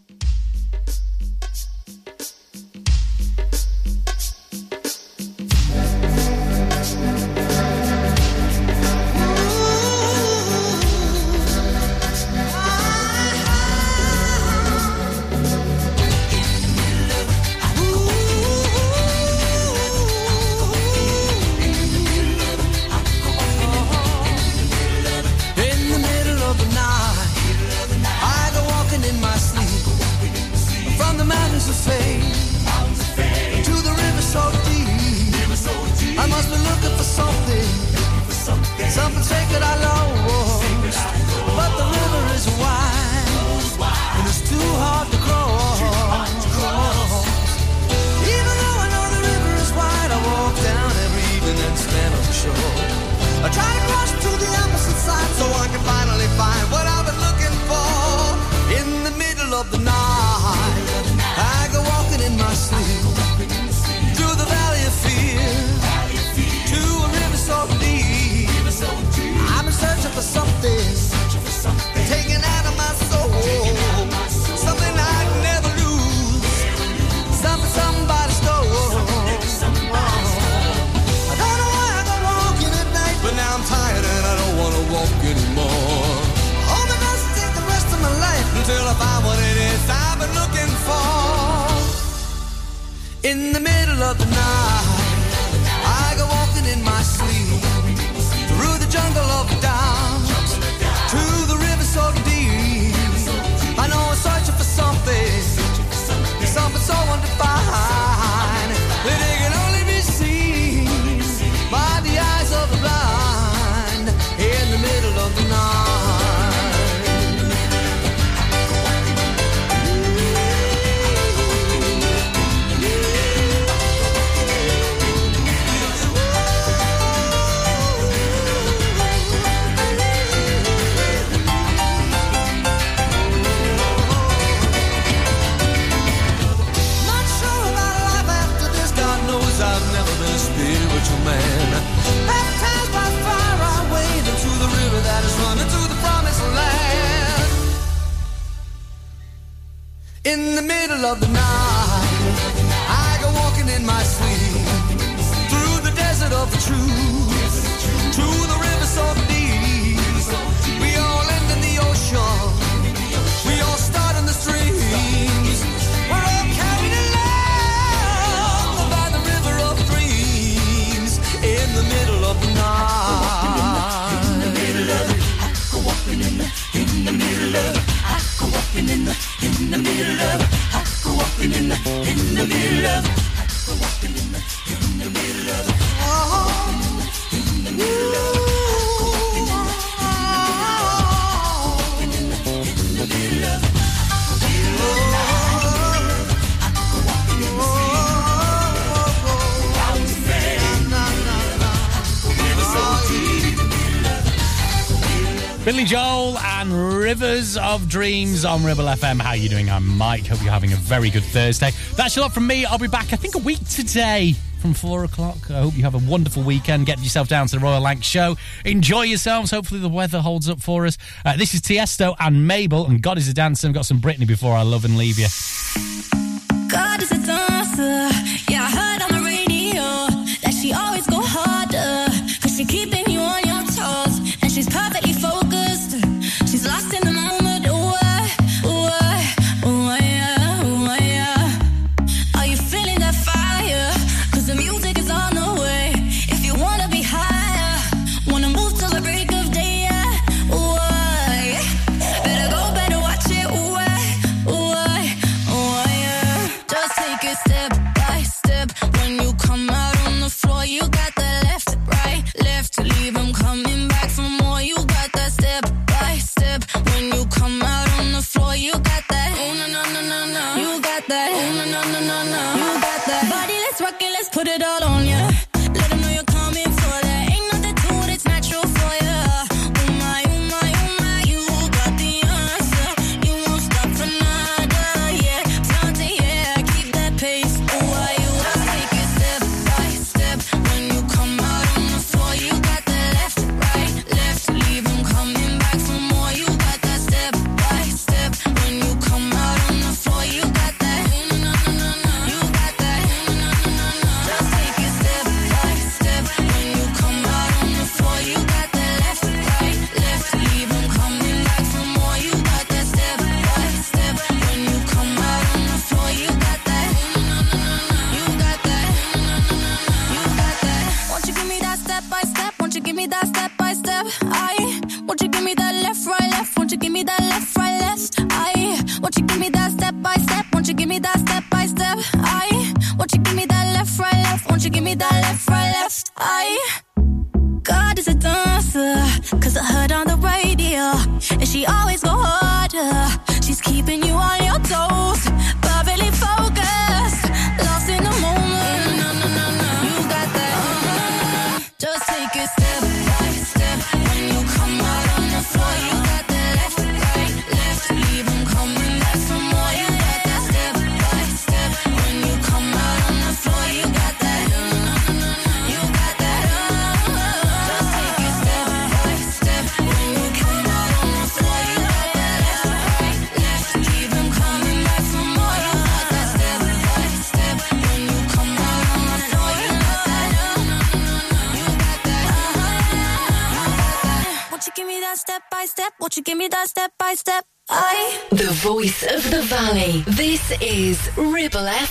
that I in the middle of the night. In the middle of the night, I go walking in my sleep through the desert of the truth. Billy Joel Rivers of Dreams on Ribble FM. How are you doing? I'm Mike. Hope you're having a very good Thursday. That's a lot from me. I'll be back, I think, a week today from four o'clock. I hope you have a wonderful weekend. Get yourself down to the Royal Lank show. Enjoy yourselves. Hopefully, the weather holds up for us. Uh, this is Tiesto and Mabel, and God is a dancer. I've got some Britney before I love and leave you. God is a dancer. Ribble FM.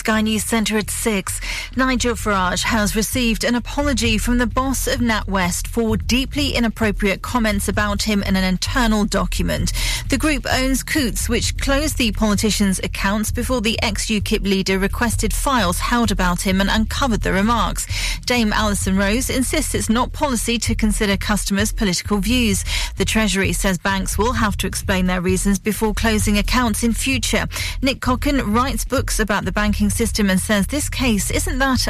Sky News Centre at 6, Nigel Farage has received an apology from the boss of NatWest for deeply inappropriate comments about him in an internal document. The group owns Coutts, which closed the politician's accounts before the ex-UKIP leader requested files held about him and uncovered the remarks. Dame Alison Rose insists it's not policy to consider customers' political views. The Treasury says banks will have to explain their reasons before closing accounts in future. Nick Cocken writes books about the banking system and says this case isn't that